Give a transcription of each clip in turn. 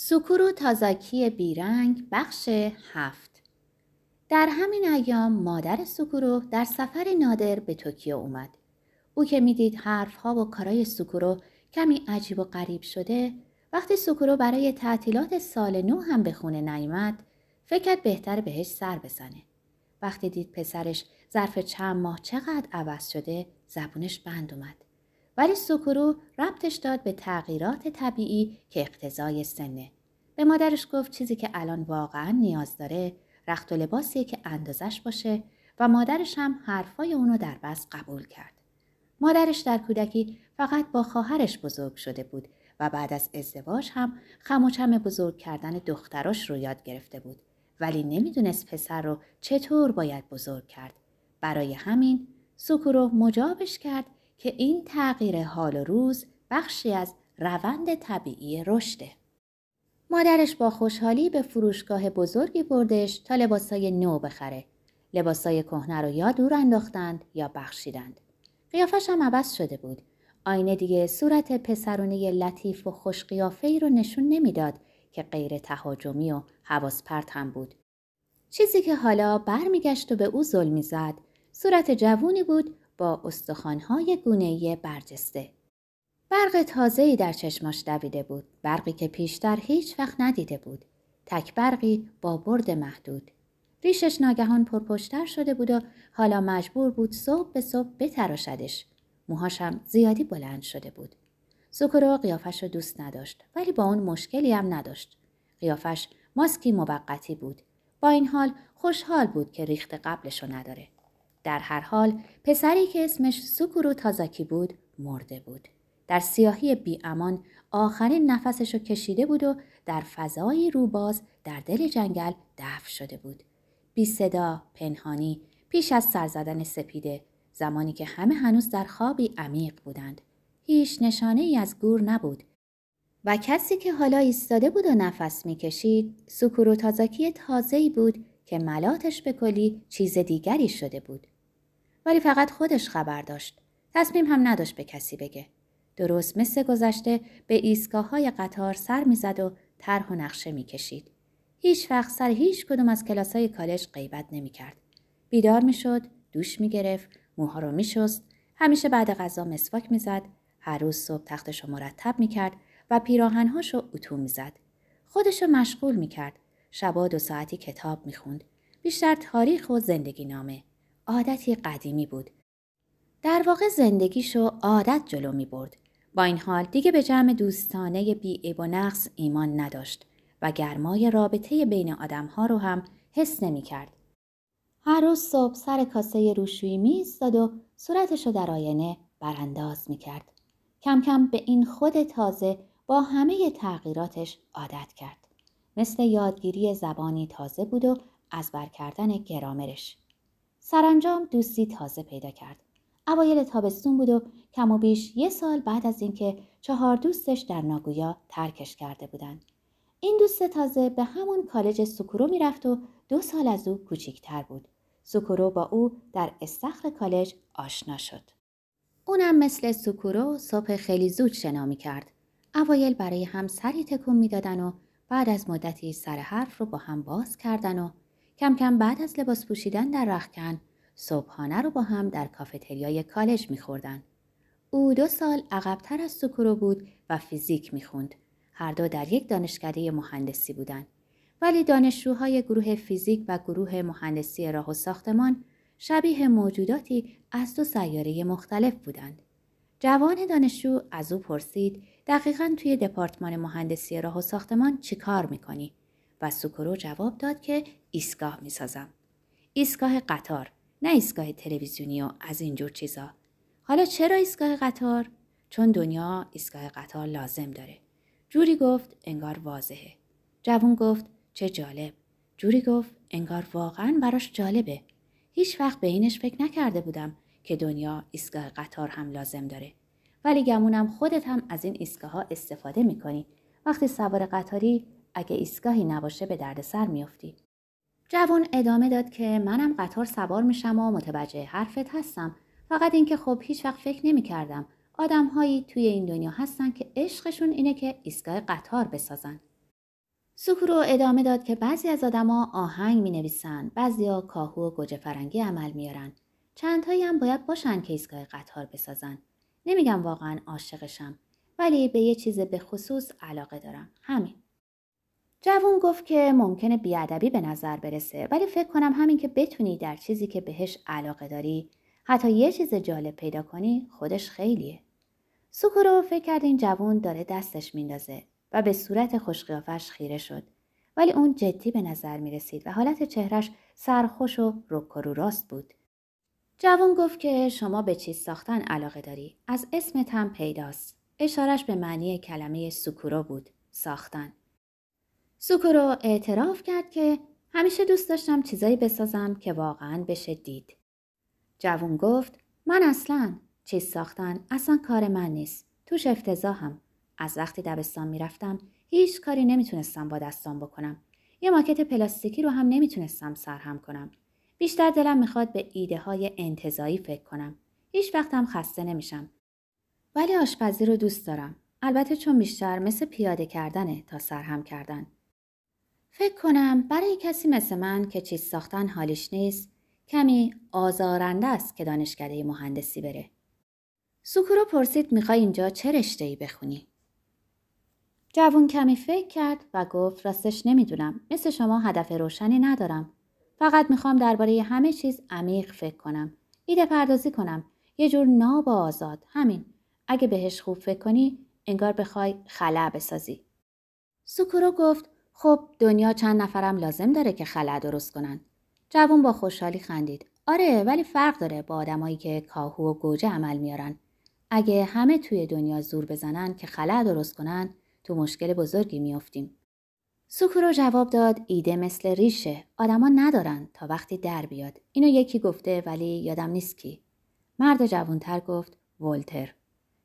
سوکورو تازاکی بیرنگ بخش هفت در همین ایام مادر سوکورو در سفر نادر به توکیو اومد. او که می‌دید حرفها و کارای سوکورو کمی عجیب و غریب شده وقتی سوکورو برای تعطیلات سال نو هم به خونه نیامد فکر کرد بهتره بهش سر بزنه. وقتی دید پسرش ظرف چند ماه چقدر عوض شده زبونش بند اومد. ولی سکورو ربطش داد به تغییرات طبیعی که اقتضای سنه. به مادرش گفت چیزی که الان واقعا نیاز داره رخت و لباسیه که اندازش باشه و مادرش هم حرفای اونو در بس قبول کرد. مادرش در کودکی فقط با خواهرش بزرگ شده بود و بعد از ازدواج هم خم و چم بزرگ کردن دختراش رو یاد گرفته بود ولی نمی‌دونست پسر رو چطور باید بزرگ کرد. برای همین سکورو مجابش کرد که این تغییر حال و روز بخشی از روند طبیعی رشده. مادرش با خوشحالی به فروشگاه بزرگی بردش تا لباسای نو بخره. لباسای کهنه رو یا دور انداختند یا بخشیدند. قیافش هم عوض شده بود. آینه دیگه صورت پسرونه لطیف و خوش رو نشون نمی‌داد که غیر تهاجمی و حواس پرت هم بود. چیزی که حالا برمیگشت و به او ظلمی زد صورت جوونی بود با استخوانهای گونه‌ای برجسته. برق تازه‌ای در چشماش دویده بود. برقی که پیشتر هیچ وقت ندیده بود. تک برقی با برد محدود. ریشش ناگهان پرپشتر شده بود و حالا مجبور بود صبح به صبح بتراشدش. موهاشم زیادی بلند شده بود. سکرو قیافش رو دوست نداشت ولی با اون مشکلی هم نداشت. قیافش ماسکی موقتی بود. با این حال خوشحال بود که ریخت قبلشو نداره. در هر حال پسری که اسمش سکورو تازاکی بود مرده بود. در سیاهی بی امان آخرین نفسش رو کشیده بود و در فضای روباز در دل جنگل دفن شده بود. بی صدا، پنهانی، پیش از سر زدن سپیده، زمانی که همه هنوز در خوابی عمیق بودند. هیچ نشانه ای از گور نبود. و کسی که حالا ایستاده بود و نفس می‌کشید سکورو تازاکی تازه‌ای بود که ملاتش به کلی چیز دیگری شده بود. ولی فقط خودش خبر داشت. تصمیم هم نداشت به کسی بگه. درست مثل گذشته به ایستگاه های قطار سر می‌زد و طرح و نقشه می‌کشید. هیچ وقت سر هیچ کدوم از کلاس های کالج غیبت نمی‌کرد. بیدار می‌شد، دوش می‌گرفت، موها رو میشست، همیشه بعد غذا مسواک می‌زد، هر روز صبح تختش رو مرتب می‌کرد و پیراهنهاش رو اتو می‌زد. خودش رو مشغول می‌کرد. شبا دو ساعتی کتاب می‌خوند. بیشتر تاریخ و زندگی نامه. عادتی قدیمی بود. در واقع زندگیشو عادت جلو می برد. با این حال دیگه به جمع دوستانه بی و نقص ایمان نداشت و گرمای رابطه بین آدمها رو هم حس نمی کرد. هر روز صبح سر کاسه روشویی می و صورتش رو در آینه برانداز می کرد. کم کم به این خود تازه با همه تغییراتش عادت کرد. مثل یادگیری زبانی تازه بود و از بر کردن گرامرش. سرانجام دوستی تازه پیدا کرد. اوایل تابستون بود و کم و بیش یه سال بعد از اینکه چهار دوستش در ناگویا ترکش کرده بودند. این دوست تازه به همون کالج سوکورو می‌رفت و دو سال از او کوچیکتر بود. سوکورو با او در استخر کالج آشنا شد. اونم مثل سوکورو صبح خیلی زود شنا می کرد. اوایل برای هم سری تکون می‌دادن و بعد از مدتی سر حرف رو با هم باز کردن و کم کم بعد از لباس پوشیدن در رختکن صبحانه رو با هم در کافتریای کالج میخوردن. او دو سال عقبتر از سوکورو بود و فیزیک می‌خوند. هر دو در یک دانشکده مهندسی بودند. ولی دانشجوهای گروه فیزیک و گروه مهندسی راه و ساختمان شبیه موجوداتی از دو سیاره مختلف بودند. جوان دانشجو از او پرسید دقیقا توی دپارتمان مهندسی راه و ساختمان چی کار می‌کنی؟ و سوکورو جواب داد که ایستگاه می‌سازم. ایستگاه قطار نه ایستگاه تلویزیونی و از اینجور چیزا. حالا چرا ایستگاه قطار؟ چون دنیا ایستگاه قطار لازم داره. جوری گفت انگار واضحه. جوون گفت چه جالب. جوری گفت انگار واقعا براش جالبه. هیچ وقت به اینش فکر نکرده بودم که دنیا ایستگاه قطار هم لازم داره. ولی گمونم خودت هم از این ایستگاه ها استفاده می‌کنی. وقتی سوار قطاری اگه ایستگاهی نباشه به دردسر میافتی. جوان ادامه داد که منم قطار سوار میشم و متوجه حرفت هستم فقط اینکه خب هیچ وقت فکر نمی کردم آدم هایی توی این دنیا هستن که عشقشون اینه که ایستگاه قطار بسازن سوکورو ادامه داد که بعضی از آدما آهنگ می نویسن، بعضیا کاهو و گوجه فرنگی عمل میارن. چندهایی هم باید باشن که ایستگاه قطار بسازن. نمیگم واقعا عاشقشم ولی به یه چیز به خصوص علاقه دارم. همین. جوون گفت که ممکنه بیادبی به نظر برسه ولی فکر کنم همین که بتونی در چیزی که بهش علاقه داری حتی یه چیز جالب پیدا کنی خودش خیلیه. سوکورو فکر کرد این جوون داره دستش میندازه و به صورت خوشقیافش خیره شد. ولی اون جدی به نظر می رسید و حالت چهرش سرخوش و رکرو راست بود. جوان گفت که شما به چیز ساختن علاقه داری. از اسمت هم پیداست. اشارش به معنی کلمه سوکورو بود. ساختن. سوکورو اعتراف کرد که همیشه دوست داشتم چیزایی بسازم که واقعا بشه دید. جوون گفت من اصلا چیز ساختن اصلا کار من نیست. توش افتضاحم. از وقتی دبستان می‌رفتم هیچ کاری نمی‌تونستم با دستام بکنم. یه ماکت پلاستیکی رو هم نمی‌تونستم سرهم کنم. بیشتر دلم می‌خواد به ایده های انتظایی فکر کنم. هیچ وقتم خسته نمیشم. ولی آشپزی رو دوست دارم. البته چون بیشتر مثل پیاده کردنه تا سرهم کردن. فکر کنم برای کسی مثل من که چیز ساختن حالیش نیست کمی آزارنده است که دانشکده مهندسی بره. سوکورو پرسید می‌خوای اینجا چه رشته ای بخونی؟ جوون کمی فکر کرد و گفت راستش نمی‌دونم مثل شما هدف روشنی ندارم. فقط می‌خوام درباره همه چیز عمیق فکر کنم. ایده پردازی کنم. یه جور ناب آزاد. همین. اگه بهش خوب فکر کنی انگار بخوای خلع بسازی. سوکورو گفت خب دنیا چند نفرم لازم داره که خلع درست کنن. جوون با خوشحالی خندید. آره ولی فرق داره با آدمایی که کاهو و گوجه عمل میارن. اگه همه توی دنیا زور بزنن که خلع درست کنن تو مشکل بزرگی میافتیم. سوکورو جواب داد ایده مثل ریشه آدما ندارن تا وقتی در بیاد اینو یکی گفته ولی یادم نیست کی مرد جوانتر گفت ولتر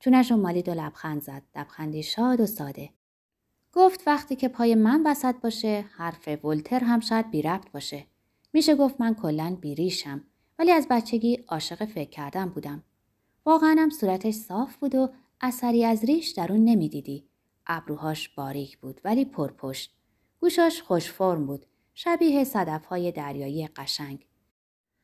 چونش مالید و لبخند زد لبخندی شاد و ساده گفت وقتی که پای من وسط باشه حرف ولتر هم شاید بی ربط باشه. میشه گفت من کلا بیریشم ولی از بچگی عاشق فکر کردن بودم. واقعا هم صورتش صاف بود و اثری از ریش در اون نمی‌دیدی. ابروهاش باریک بود ولی پرپشت. گوشاش خوش فرم بود شبیه صدفهای دریایی قشنگ.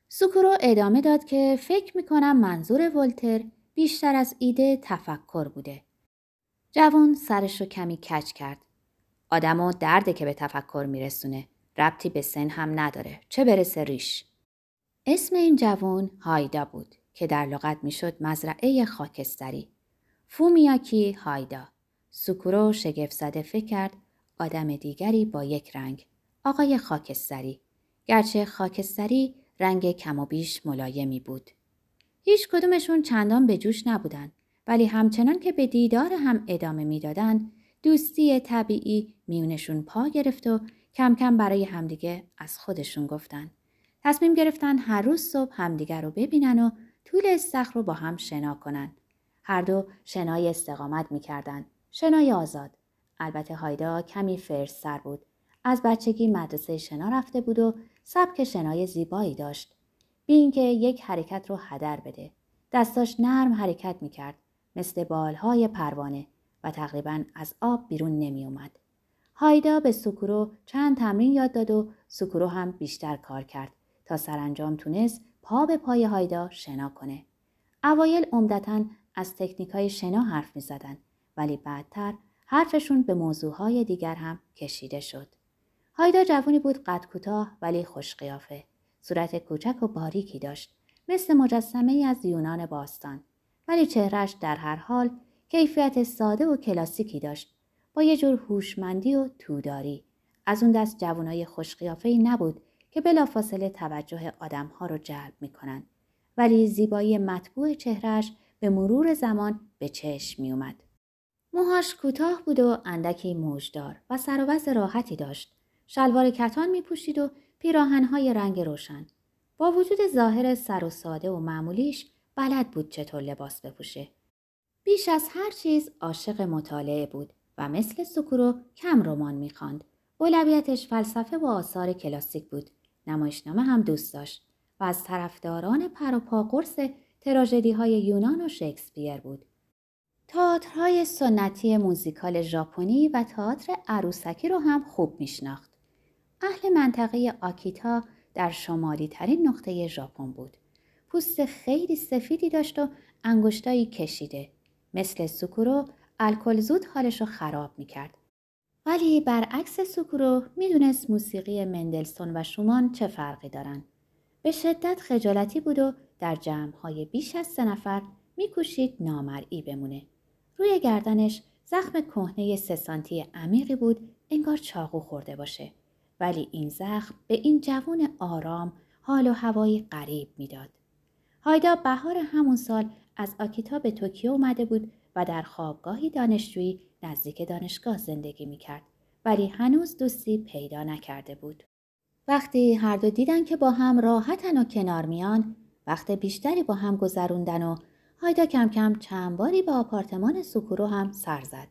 سوکورو ادامه داد که فکر می‌کنم منظور ولتر بیشتر از ایده تفکر بوده. جوان سرش رو کمی کچ کرد. آدمو درده که به تفکر میرسونه. ربطی به سن هم نداره. چه برسه ریش؟ اسم این جوان هایدا بود که در لغت می‌شد مزرعه خاکستری. فومیاکی هایدا. سوکورو شگفت زده فکر کرد آدم دیگری با یک رنگ. آقای خاکستری. گرچه خاکستری رنگ کم و بیش ملایمی بود. هیچ کدومشون چندان به جوش نبودن. ولی همچنان که به دیدار هم ادامه می‌دادند دوستی طبیعی میونشون پا گرفت و کم کم برای همدیگه از خودشون گفتن تصمیم گرفتن هر روز صبح همدیگه رو ببینن و طول استخر رو با هم شنا کنن هر دو شنای استقامت می‌کردن شنای آزاد البته هایدا کمی فرس سر بود. از بچگی مدرسه شنا رفته بود و سبک شنای زیبایی داشت. بی اینکه یک حرکت رو هدر بده. دستاش نرم حرکت می‌کرد مثل بالهای پروانه و تقریبا از آب بیرون نمی اومد. هایدا به سکورو چند تمرین یاد داد و سکورو هم بیشتر کار کرد تا سرانجام تونست پا به پای هایدا شنا کنه. اوایل عمدتا از تکنیک های شنا حرف می زدن ولی بعدتر حرفشون به موضوعهای دیگر هم کشیده شد. هایدا جوانی بود قد کوتاه ولی خوش قیافه. صورت کوچک و باریکی داشت. مثل مجسمه ای از یونان باستان. ولی چهرش در هر حال کیفیت ساده و کلاسیکی داشت. با یه جور هوشمندی و توداری. از اون دست جوانای خوش ای نبود که بلافاصله توجه آدمها رو جلب می‌کنن. ولی زیبایی مطبوع چهرش به مرور زمان به چشم می اومد. موهاش کوتاه بود و اندکی موجدار و سر و راحتی داشت. شلوار کتان می پوشید و پیراهنهای رنگ روشن. با وجود ظاهر سر و ساده و معمولیش بلد بود چطور لباس بپوشه. بیش از هر چیز عاشق مطالعه بود و مثل سکورو کم رمان می‌خواند. اولویتش فلسفه و آثار کلاسیک بود. نمایشنامه هم دوست داشت و از طرفداران پر و پا قرص تراژدی های یونان و شکسپیر بود. تئاترهای سنتی موزیکال ژاپنی و تئاتر عروسکی رو هم خوب میشناخت. اهل منطقه آکیتا در شمالی ترین نقطه ژاپن بود. پوست خیلی سفیدی داشت و انگشتایی کشیده. مثل سوکورو الکل زود حالش رو خراب می‌کرد. ولی برعکس سوکورو می‌دونست موسیقی مندلسون و شومان چه فرقی دارن. به شدت خجالتی بود و در جمعهای بیش از سه نفر میکوشید نامرئی بمونه. روی گردنش زخم کهنه سه سانتی عمیقی بود انگار چاقو خورده باشه. ولی این زخم به این جوون آرام حال و هوایی غریب می‌داد. هایدا بهار همون سال از آکیتا به توکیو اومده بود و در خوابگاهی دانشجویی نزدیک دانشگاه زندگی می‌کرد ولی هنوز دوستی پیدا نکرده بود. وقتی هر دو دیدن که با هم راحتن و کنار میان وقت بیشتری با هم گذروندن و هایدا کم کم چند باری به آپارتمان سوکورو هم سر زد.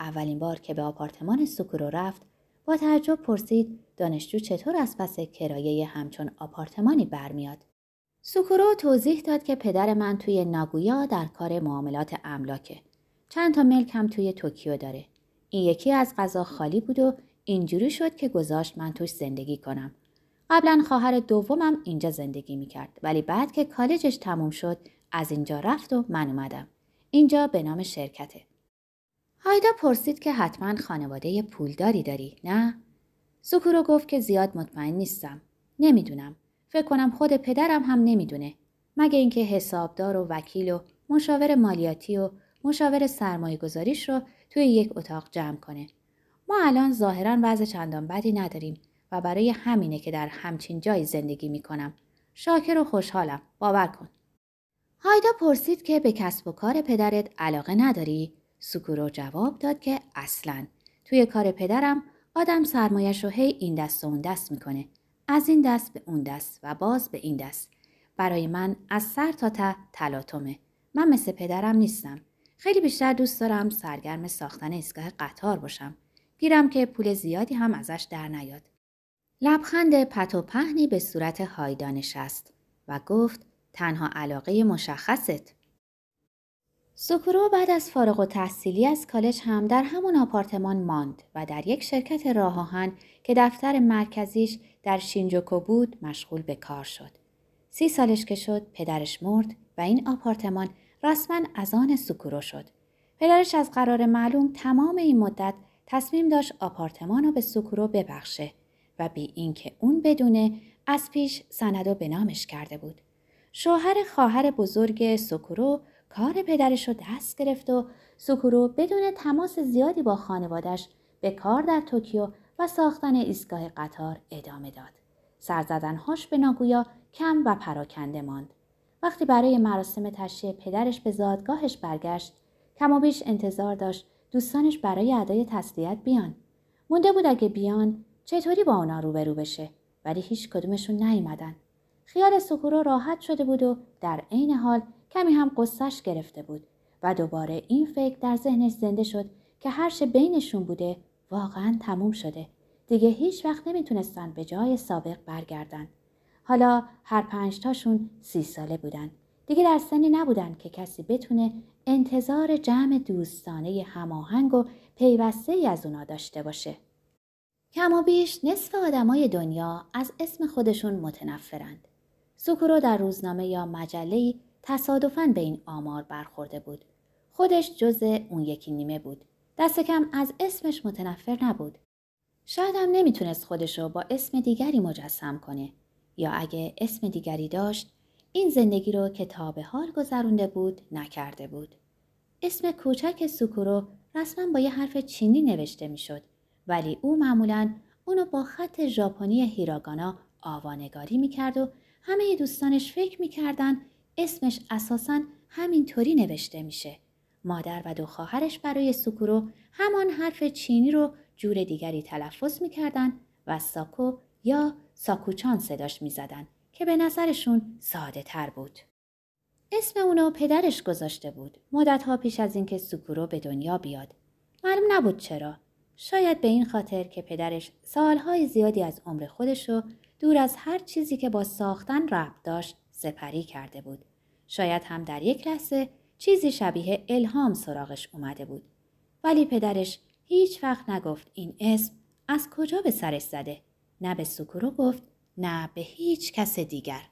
اولین بار که به آپارتمان سوکورو رفت با تعجب پرسید دانشجو چطور از پس کرایه همچون آپارتمانی برمیاد. سوکورو توضیح داد که پدر من توی ناگویا در کار معاملات املاکه. چند تا ملک هم توی توکیو داره. این یکی از غذا خالی بود و اینجوری شد که گذاشت من توش زندگی کنم. قبلا خواهر دومم اینجا زندگی می‌کرد ولی بعد که کالجش تموم شد از اینجا رفت و من اومدم. اینجا به نام شرکته. هایدا پرسید که حتما خانواده پولداری داری نه؟ سوکورو گفت که زیاد مطمئن نیستم. نمی‌دونم. فکر کنم خود پدرم هم نمی‌دونه. مگه اینکه حسابدار و وکیل و مشاور مالیاتی و مشاور سرمایه گذاریش رو توی یک اتاق جمع کنه. ما الان ظاهرا وضع چندان بدی نداریم و برای همینه که در همچین جایی زندگی می‌کنم. شاکر و خوشحالم. باور کن. هایدا پرسید که به کسب و کار پدرت علاقه نداری؟ سوکورو جواب داد که اصلا توی کار پدرم آدم سرمایش رو هی این دست و اون دست می‌کنه. از این دست به اون دست و باز به این دست. برای من از سر تا ته تلاطمه. من مثل پدرم نیستم. خیلی بیشتر دوست دارم سرگرم ساختن ایستگاه قطار باشم. گیرم که پول زیادی هم ازش در نیاد. لبخند پت و پهنی به صورت هایدا نشست و گفت تنها علاقه مشخصت. سوکورو بعد از فارغ و تحصیلی از کالج هم در همون آپارتمان ماند و در یک شرکت راه آهن که دفتر مرکزیش در شینجوکو بود مشغول به کار شد. سی سالش که شد پدرش مرد و این آپارتمان رسما از آن سوکورو شد. پدرش از قرار معلوم تمام این مدت تصمیم داشت آپارتمان رو به سوکورو ببخشه و بی اینکه اون بدونه از پیش سندو به نامش کرده بود. شوهر خواهر بزرگ سوکورو کار پدرش رو دست گرفت و سوکورو بدون تماس زیادی با خانوادش به کار در توکیو و ساختن ایستگاه قطار ادامه داد. سرزدنهاش به ناگویا کم و پراکنده ماند. وقتی برای مراسم تشییع پدرش به زادگاهش برگشت بیش انتظار داشت دوستانش برای ادای تسلیت بیان مونده بود اگه بیان چطوری با اونا روبرو بشه ولی هیچ کدومشون نیومدن خیال سکورو راحت شده بود و در عین حال کمی هم قصهش گرفته بود و دوباره این فکر در ذهنش زنده شد که هر بینشون بوده واقعا تموم شده دیگه هیچ وقت نمی‌تونستن به جای سابق برگردن حالا هر پنج تاشون سی ساله بودن. دیگه در سنی نبودن که کسی بتونه انتظار جمع دوستانه هماهنگ و پیوسته ای از اونا داشته باشه. کم و بیش نصف آدمای دنیا از اسم خودشون متنفرند. سوکورو در روزنامه یا مجله تصادفاً به این آمار برخورده بود. خودش جز اون یکی نیمه بود. دست کم از اسمش متنفر نبود. شاید هم نمی‌تونست خودشو با اسم دیگری مجسم کنه یا اگه اسم دیگری داشت این زندگی رو که تا به حال گذرونده بود نکرده بود. اسم کوچک سوکورو رسما با یه حرف چینی نوشته می‌شد ولی او معمولا اونو با خط ژاپنی هیراگانا آوانگاری می‌کرد و همه دوستانش فکر می‌کردن اسمش اساسا همینطوری نوشته میشه. مادر و دو خواهرش برای سوکورو همان حرف چینی رو جور دیگری تلفظ می‌کردن و ساکو یا ساکوچان صداش می‌زدن که به نظرشون ساده تر بود. اسم اونو پدرش گذاشته بود مدتها پیش از اینکه سوکورو به دنیا بیاد. معلوم نبود چرا. شاید به این خاطر که پدرش سالهای زیادی از عمر خودشو دور از هر چیزی که با ساختن ربط داشت سپری کرده بود. شاید هم در یک لحظه چیزی شبیه الهام سراغش اومده بود. ولی پدرش هیچ وقت نگفت این اسم از کجا به سرش زده. نه به سکورو گفت نه به هیچ کس دیگر.